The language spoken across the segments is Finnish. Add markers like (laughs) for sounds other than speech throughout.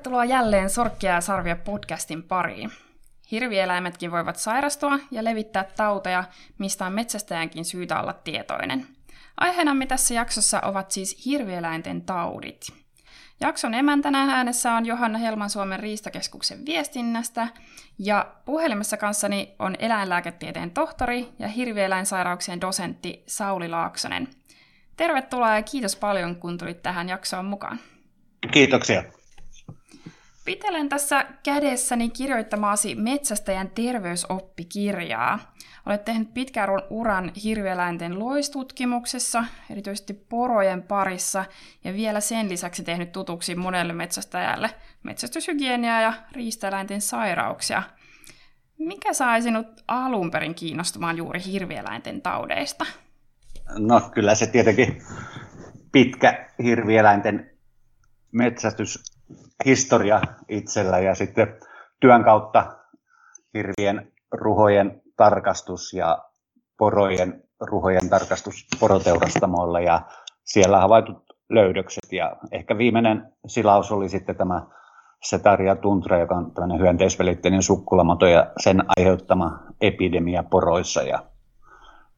Tervetuloa jälleen Sorkkia ja Sarvia podcastin pariin. Hirvieläimetkin voivat sairastua ja levittää tauteja, mistä on metsästäjänkin syytä olla tietoinen. Aiheenamme tässä jaksossa ovat siis hirvieläinten taudit. Jakson emäntänä äänessä on Johanna Helman Suomen riistakeskuksen viestinnästä ja puhelimessa kanssani on eläinlääketieteen tohtori ja hirvieläinsairauksien dosentti Sauli Laaksonen. Tervetuloa ja kiitos paljon, kun tulit tähän jaksoon mukaan. Kiitoksia. Pitelen tässä kädessäni kirjoittamaasi metsästäjän terveysoppikirjaa. Olet tehnyt pitkän uran hirvieläinten loistutkimuksessa, erityisesti porojen parissa, ja vielä sen lisäksi tehnyt tutuksi monelle metsästäjälle metsästyshygieniaa ja riistaeläinten sairauksia. Mikä sai sinut alun perin kiinnostumaan juuri hirvieläinten taudeista? No kyllä se tietenkin pitkä hirvieläinten metsästyshistoria itsellä ja sitten työn kautta hirvien ruhojen tarkastus ja porojen ruhojen tarkastus poroteurastamoilla ja siellä havaitut löydökset. Ja ehkä viimeinen silaus oli sitten tämä Setaria tuntra, joka on tämmöinen hyönteisvelitteinen sukkulamato ja sen aiheuttama epidemia poroissa ja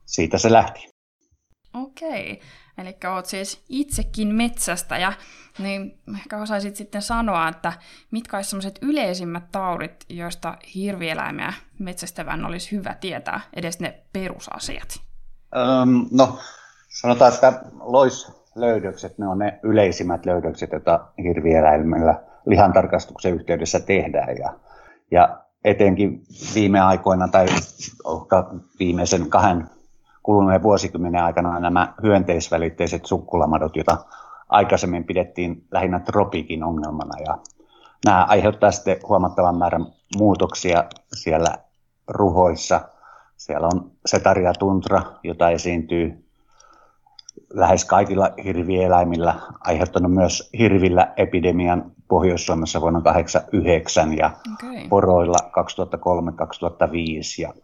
siitä se lähti. Okei, eli olet siis itsekin metsästäjä, niin ehkä osaisit sitten sanoa, että mitkä olisivat sellaiset yleisimmät taudit, joista hirvieläimiä metsästävän olisi hyvä tietää, edes ne perusasiat? Öm, no, sanotaan, että loislöydökset, ne on ne yleisimmät löydökset, joita hirvieläimillä lihantarkastuksen yhteydessä tehdään. Ja, ja etenkin viime aikoina tai viimeisen kahden kuluneen vuosikymmenen aikana nämä hyönteisvälitteiset sukkulamadot, joita aikaisemmin pidettiin lähinnä tropiikin ongelmana. Ja nämä aiheuttaa sitten huomattavan määrän muutoksia siellä ruhoissa. Siellä on setaria tuntra, jota esiintyy lähes kaikilla hirvieläimillä, aiheuttanut myös hirvillä epidemian Pohjois-Suomessa vuonna 1989 ja okay. poroilla 2003-2005 ja 2014-2015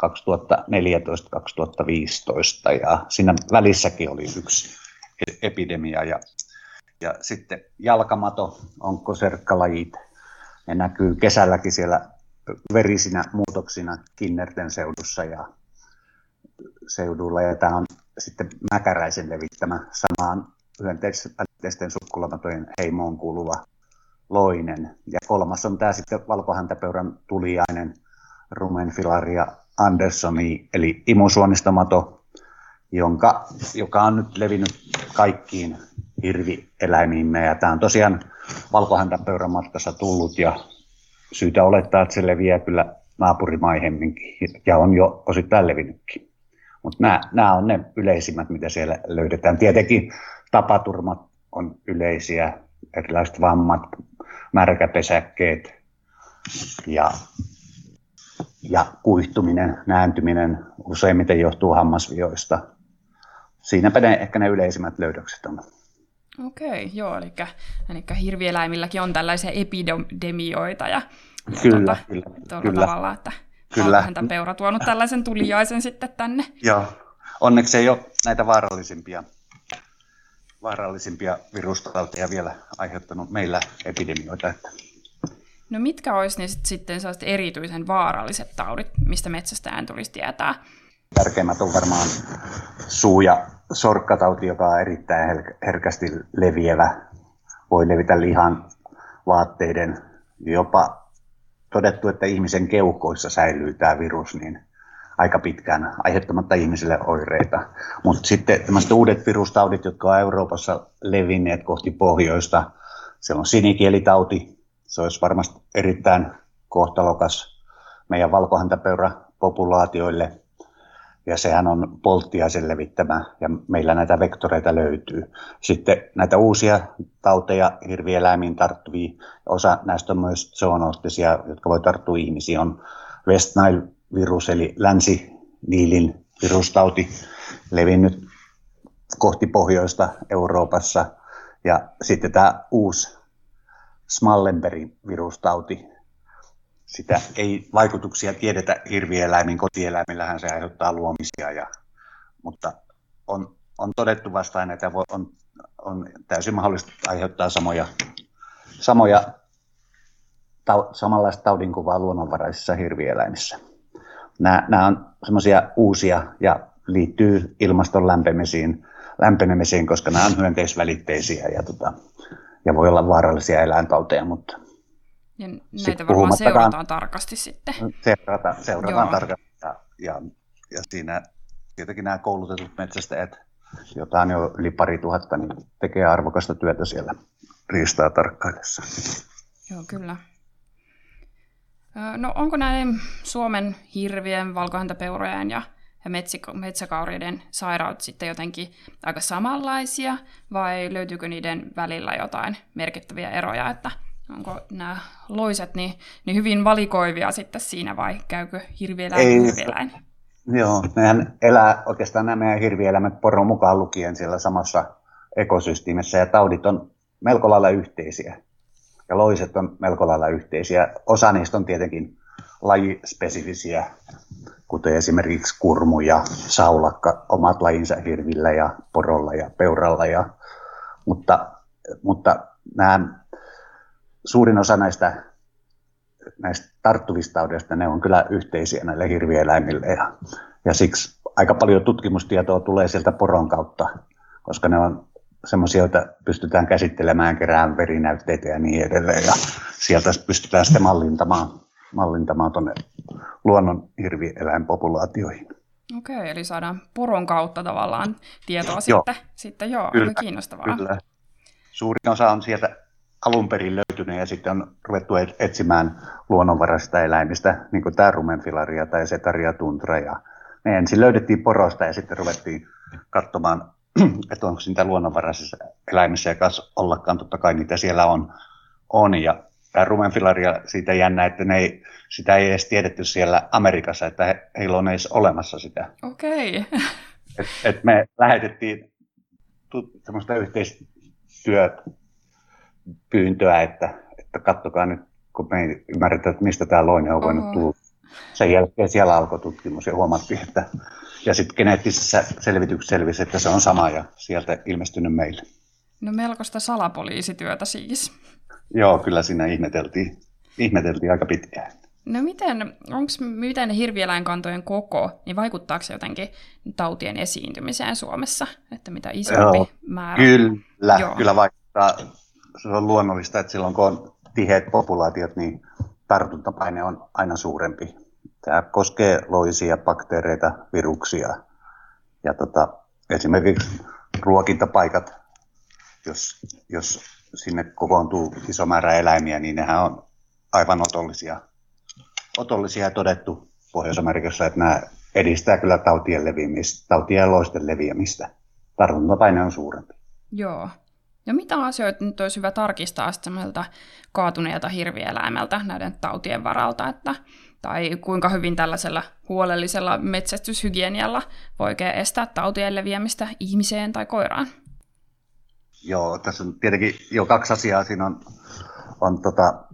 ja siinä välissäkin oli yksi e- epidemia ja, ja sitten jalkamato, serkkalajit, ne näkyy kesälläkin siellä verisinä muutoksina Kinnerten seudussa ja seudulla. Ja tämä on sitten mäkäräisen levittämä samaan hyönteisten sukkulamatojen heimoon kuuluva loinen. Ja kolmas on tämä sitten valkohäntäpeuran tuliainen Rumenfilaria andersoni, eli imusuonistamato, jonka, joka on nyt levinnyt kaikkiin hirvieläimiimme. Ja tämä on tosiaan valkohäntäpeuran matkassa tullut ja syytä olettaa, että se leviää kyllä naapurimaihinkin ja on jo osittain levinnytkin. Mutta nämä, nämä on ne yleisimmät, mitä siellä löydetään. Tietenkin tapaturmat on yleisiä, erilaiset vammat, märkäpesäkkeet ja, ja kuihtuminen, nääntyminen useimmiten johtuu hammasvioista. Siinäpä ne, ehkä ne yleisimmät löydökset on. Okei, joo, eli, eli hirvieläimilläkin on tällaisia epidemioita ja kyllä, tuota, kyllä, kyllä. tavalla, että Kyllä. häntä peura tuonut tällaisen tuliaisen sitten tänne. Joo, onneksi ei ole näitä vaarallisimpia, vaarallisimpia virustauteja vielä aiheuttanut meillä epidemioita. No mitkä olisi ne sitten sellaiset erityisen vaaralliset taudit, mistä metsästäjän tulisi tietää? Tärkeimmät on varmaan suu- ja sorkkatauti, joka on erittäin herkästi leviävä. Voi levitä lihan, vaatteiden, jopa todettu, että ihmisen keuhkoissa säilyy tämä virus niin aika pitkään aiheuttamatta ihmisille oireita. Mutta sitten tämmöiset uudet virustaudit, jotka on Euroopassa levinneet kohti pohjoista, se on sinikielitauti, se olisi varmasti erittäin kohtalokas meidän valkohäntäpeura-populaatioille – ja sehän on polttiaisen levittämä ja meillä näitä vektoreita löytyy. Sitten näitä uusia tauteja hirvieläimiin tarttuvia, osa näistä on myös zoonoottisia, jotka voi tarttua ihmisiin, on West Nile-virus eli länsi-niilin virustauti levinnyt kohti pohjoista Euroopassa. Ja sitten tämä uusi Smallenbergin virustauti, sitä ei vaikutuksia tiedetä hirvieläimin, kotieläimillähän se aiheuttaa luomisia, ja, mutta on, on todettu vastaan, että on, on täysin mahdollista aiheuttaa samoja, samoja tau, samanlaista taudinkuvaa luonnonvaraisissa hirvieläimissä. Nämä, nämä on semmoisia uusia ja liittyy ilmaston lämpenemisiin, lämpenemiseen, koska nämä on hyönteisvälitteisiä ja, tota, ja voi olla vaarallisia eläintauteja, mutta ja näitä varmaan seurataan tarkasti sitten. Seurata, seurataan tarkasti ja, ja, ja siinä tietenkin nämä koulutetut metsästäjät, joita on jo yli pari tuhatta, niin tekee arvokasta työtä siellä riistaa tarkkaillessa. Joo, kyllä. No onko näiden Suomen hirvien, valkohäntäpeurojen ja, ja metsäkauriiden sairaut sitten jotenkin aika samanlaisia vai löytyykö niiden välillä jotain merkittäviä eroja, että onko nämä loiset niin, niin hyvin valikoivia sitten siinä vai käykö hirvieläin Ei, hirvieläin? Joo, mehän elää oikeastaan nämä meidän hirvieläimet poron mukaan lukien siellä samassa ekosysteemissä ja taudit on melko lailla yhteisiä ja loiset on melko lailla yhteisiä. Osa niistä on tietenkin lajispesifisiä, kuten esimerkiksi kurmu ja saulakka, omat lajinsa hirvillä ja porolla ja peuralla. Ja, mutta, mutta nämä, suurin osa näistä, näistä tarttuvista taudeista, ne on kyllä yhteisiä näille hirvieläimille. Ja, ja siksi aika paljon tutkimustietoa tulee sieltä poron kautta, koska ne on semmoisia, joita pystytään käsittelemään, kerään verinäytteitä ja niin edelleen. Ja sieltä pystytään sitten mallintamaan, mallintamaan tuonne luonnon hirvieläinpopulaatioihin. Okei, eli saadaan poron kautta tavallaan tietoa joo. sitten. Sitten joo, kyllä, kiinnostavaa. Kyllä. Suurin osa on sieltä alun perin löytynyt ja sitten on ruvettu etsimään luonnonvaraisista eläimistä, niin kuin tämä rumenfilaria tai setaria tuntra. Ja me ensin löydettiin porosta ja sitten ruvettiin katsomaan (clears throat) että onko niitä luonnonvaraisissa eläimissä ja kas ollakaan, totta kai niitä siellä on. on. Ja tämä rumenfilaria siitä jännä, että ne ei, sitä ei edes tiedetty siellä Amerikassa, että he, heillä on edes olemassa sitä. Okei. Okay. (laughs) Et, et me lähetettiin semmoista yhteistyöpyyntöä, että, että katsokaa nyt, kun me ei ymmärretä, että mistä tämä loinen on voinut tulla. Sen jälkeen siellä alkoi tutkimus ja huomattiin, että ja sitten geneettisessä selvityksessä selvisi, että se on sama ja sieltä ilmestynyt meille. No melkoista salapoliisityötä siis. Joo, kyllä siinä ihmeteltiin, ihmeteltiin aika pitkään. No miten, onks, miten hirvieläinkantojen koko, niin vaikuttaako se jotenkin tautien esiintymiseen Suomessa? Että mitä isompi Joo, määrä? Kyllä, Joo. kyllä vaikuttaa. Se on luonnollista, että silloin kun on tiheät populaatiot, niin tartuntapaine on aina suurempi Tämä koskee loisia, bakteereita, viruksia ja tota, esimerkiksi ruokintapaikat, jos, jos sinne kokoontuu iso määrä eläimiä, niin nehän on aivan otollisia, otollisia ja todettu Pohjois-Amerikassa, että nämä edistää kyllä tautien leviämistä, tautien ja loisten leviämistä. Tartuntapaine on suurempi. Joo. Ja mitä asioita nyt olisi hyvä tarkistaa semmoilta kaatuneelta hirvieläimeltä näiden tautien varalta, että tai kuinka hyvin tällaisella huolellisella metsästyshygienialla voi estää tautien leviämistä ihmiseen tai koiraan? Joo, tässä on tietenkin jo kaksi asiaa. Siinä on, on, tota,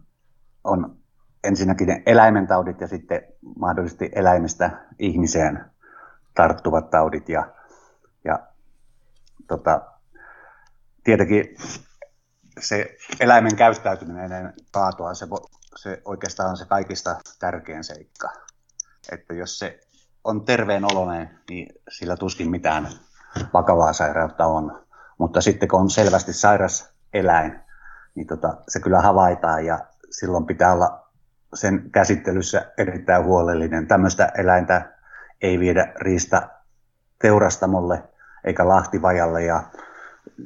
on ensinnäkin ne eläimentaudit ja sitten mahdollisesti eläimistä ihmiseen tarttuvat taudit. Ja, ja tota, tietenkin se eläimen käyttäytyminen ennen kaatoa, se se oikeastaan on se kaikista tärkein seikka. Että jos se on terveen oloinen, niin sillä tuskin mitään vakavaa sairautta on. Mutta sitten kun on selvästi sairas eläin, niin tota, se kyllä havaitaan ja silloin pitää olla sen käsittelyssä erittäin huolellinen. Tämmöistä eläintä ei viedä riista teurastamolle eikä lahtivajalle ja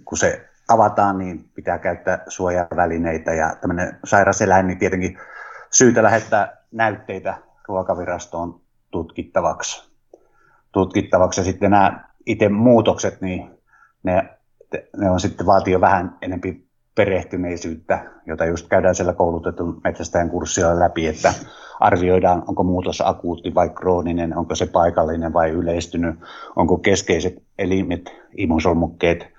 kun se avataan, niin pitää käyttää suojavälineitä ja tämmöinen sairas eläin, niin tietenkin syytä lähettää näytteitä ruokavirastoon tutkittavaksi. tutkittavaksi. Ja sitten nämä itse muutokset, niin ne, ne on sitten vaatii jo vähän enempi perehtyneisyyttä, jota just käydään siellä koulutetun metsästäjän kurssilla läpi, että arvioidaan, onko muutos akuutti vai krooninen, onko se paikallinen vai yleistynyt, onko keskeiset elimet, imusolmukkeet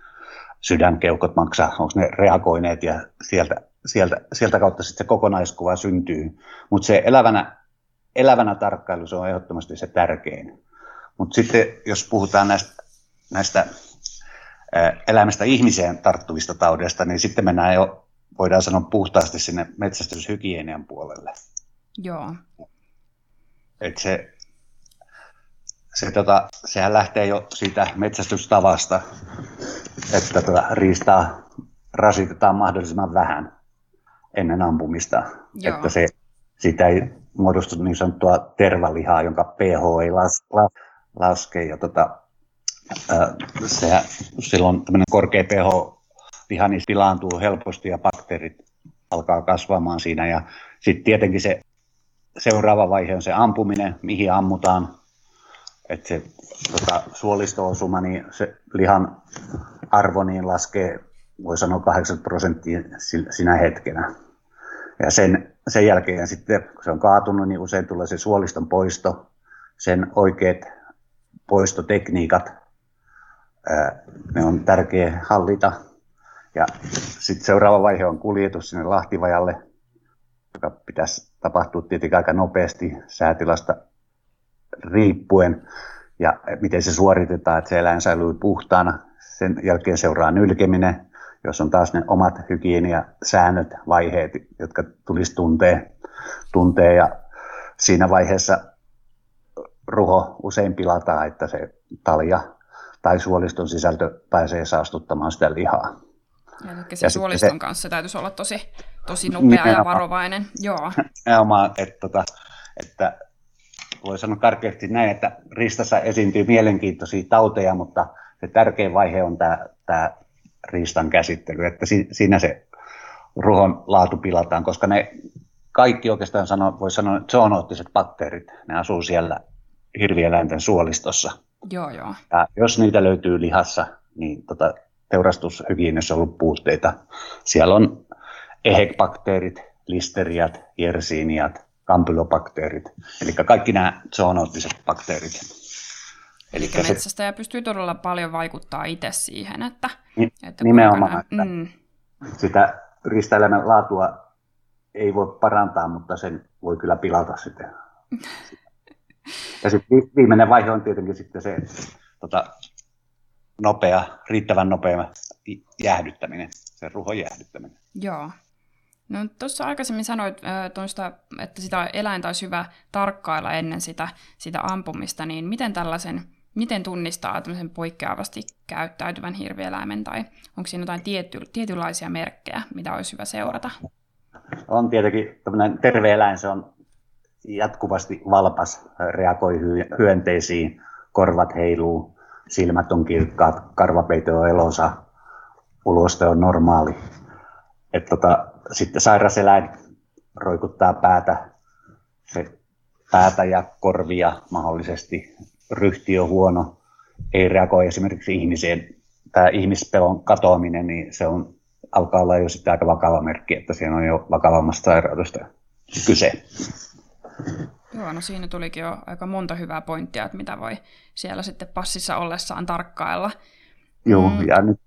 sydänkeuhkot maksaa, onko ne reagoineet ja sieltä, sieltä, sieltä kautta sitten se kokonaiskuva syntyy. Mutta se elävänä, elävänä tarkkailu se on ehdottomasti se tärkein. Mutta sitten jos puhutaan näistä, näistä elämästä ihmiseen tarttuvista taudeista, niin sitten mennään jo voidaan sanoa puhtaasti sinne metsästyshygienian puolelle. Joo. Et se, se tota, sehän lähtee jo siitä metsästystavasta, että tota, riistaa rasitetaan mahdollisimman vähän ennen ampumista. Joo. Että se, siitä ei muodostu niin sanottua tervalihaa, jonka pH ei las, las, laske. Ja tota, sehän, silloin tämmöinen korkea pH liha niin pilaantuu helposti ja bakteerit alkaa kasvamaan siinä. Ja sitten tietenkin se seuraava vaihe on se ampuminen, mihin ammutaan. Että se tota, suolisto-osuma, niin se lihan arvo niin laskee, voi sanoa 80 prosenttia sinä hetkenä. Ja sen, sen jälkeen sitten, kun se on kaatunut, niin usein tulee se suoliston poisto, sen oikeat poistotekniikat, ne on tärkeä hallita. Ja sitten seuraava vaihe on kuljetus sinne Lahtivajalle, joka pitäisi tapahtua tietenkin aika nopeasti säätilasta riippuen ja miten se suoritetaan, että se eläin säilyy puhtaana. Sen jälkeen seuraa nylkeminen, jos on taas ne omat hygieniasäännöt, vaiheet, jotka tulisi tuntea, tuntea ja siinä vaiheessa ruho usein pilataan, että se talja tai suoliston sisältö pääsee saastuttamaan sitä lihaa. Eli se ja suoliston se, kanssa täytyisi olla tosi, tosi nopea ja varovainen. Joo. Nimenomaan, että, tota, että voi sanoa karkeasti näin, että ristassa esiintyy mielenkiintoisia tauteja, mutta se tärkein vaihe on tämä, tämä riistan käsittely, että siinä se ruhon laatu pilataan, koska ne kaikki oikeastaan sano, voi sanoa zoonoottiset bakteerit, ne asuu siellä hirvieläinten suolistossa. Joo, joo. Ja jos niitä löytyy lihassa, niin tota, teurastushygieniassa on ollut puutteita. Siellä on EHEC-bakteerit, listeriat, jersiiniat, kampylobakteerit, eli kaikki nämä zoonoottiset bakteerit. Eli metsästäjä pystyy todella paljon vaikuttaa itse siihen, että... että nimenomaan, nämä, että mm. sitä ristaelämän laatua ei voi parantaa, mutta sen voi kyllä pilata sitten. (laughs) ja sitten viimeinen vaihe on tietenkin sitten se tota, nopea, riittävän nopea jäähdyttäminen, se ruhon jäähdyttäminen. Joo. No tuossa aikaisemmin sanoit, tuosta, että sitä eläintä olisi hyvä tarkkailla ennen sitä, sitä ampumista, niin miten tällaisen, miten tunnistaa tämmöisen poikkeavasti käyttäytyvän hirvieläimen, tai onko siinä jotain tietty, tietynlaisia merkkejä, mitä olisi hyvä seurata? On tietenkin tämmöinen terve eläin, se on jatkuvasti valpas, reagoi hyönteisiin, korvat heiluu, silmät on kirkkaat, karvapeite on elosa, uloste on normaali. Et tota, sitten sairas eläin roikuttaa päätä, se päätä ja korvia mahdollisesti. Ryhti on huono, ei reagoi esimerkiksi ihmiseen. Tämä ihmispelon katoaminen, niin se on, alkaa olla jo sitten aika vakava merkki, että siinä on jo vakavammasta sairaudesta kyse. Joo, no siinä tulikin jo aika monta hyvää pointtia, että mitä voi siellä sitten passissa ollessaan tarkkailla. Joo, mm. ja, nyt,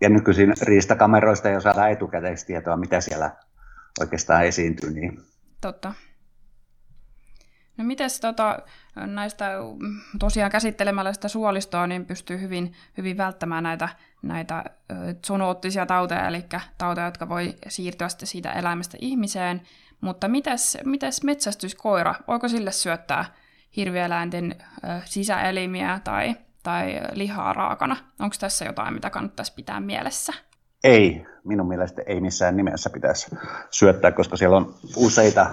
ja nykyisin riistakameroista jo saadaan etukäteistietoa, mitä siellä oikeastaan esiintyy. Niin... Totta. No mites tota, näistä tosiaan käsittelemällä sitä suolistoa, niin pystyy hyvin, hyvin välttämään näitä, näitä zoonoottisia tauteja, eli tauteja, jotka voi siirtyä sitten siitä eläimestä ihmiseen. Mutta mitäs, mitäs metsästyskoira, voiko sille syöttää hirvieläinten sisäelimiä tai, tai lihaa raakana? Onko tässä jotain, mitä kannattaisi pitää mielessä? Ei, minun mielestä ei missään nimessä pitäisi syöttää, koska siellä on useita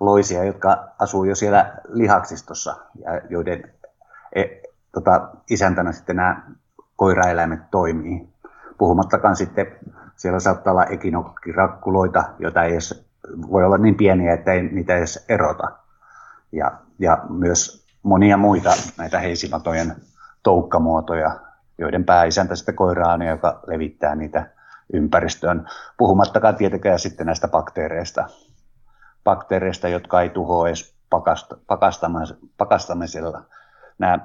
loisia, jotka asuu jo siellä lihaksistossa ja joiden e, tota, isäntänä sitten nämä koiraeläimet toimii. Puhumattakaan sitten, siellä saattaa olla ekinokkirakkuloita, joita ei edes voi olla niin pieniä, että ei niitä edes erota. Ja, ja myös monia muita näitä heisimatojen toukkamuotoja, joiden pääisäntä sitten koira on, joka levittää niitä ympäristöön. Puhumattakaan tietenkään sitten näistä bakteereista, bakteereista jotka ei tuhoa edes pakast, pakastamisella. Nämä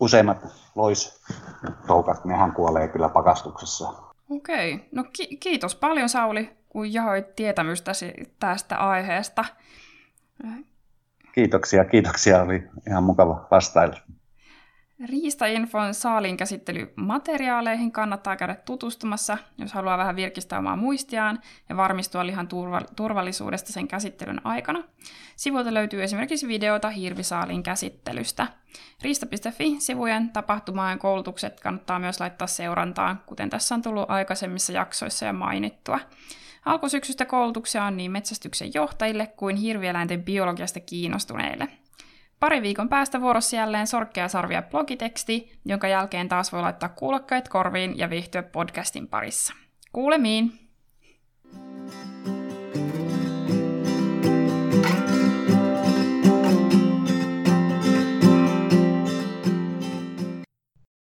useimmat loistoukat, nehän kuolee kyllä pakastuksessa. Okei, no ki- kiitos paljon Sauli kun jahoit tietämystäsi tästä aiheesta. Kiitoksia, kiitoksia. Oli ihan mukava vastailla. Riistainfon saalin käsittelymateriaaleihin kannattaa käydä tutustumassa, jos haluaa vähän virkistää omaa muistiaan ja varmistua lihan turva- turvallisuudesta sen käsittelyn aikana. Sivuilta löytyy esimerkiksi videota hirvisaalin käsittelystä. Riista.fi-sivujen tapahtumaan koulutukset kannattaa myös laittaa seurantaan, kuten tässä on tullut aikaisemmissa jaksoissa jo mainittua. Alkusyksystä koulutuksia on niin metsästyksen johtajille kuin hirvieläinten biologiasta kiinnostuneille – Pari viikon päästä vuorossa jälleen sorkkea sarvia blogiteksti, jonka jälkeen taas voi laittaa kuulokkeet korviin ja viihtyä podcastin parissa. Kuulemiin!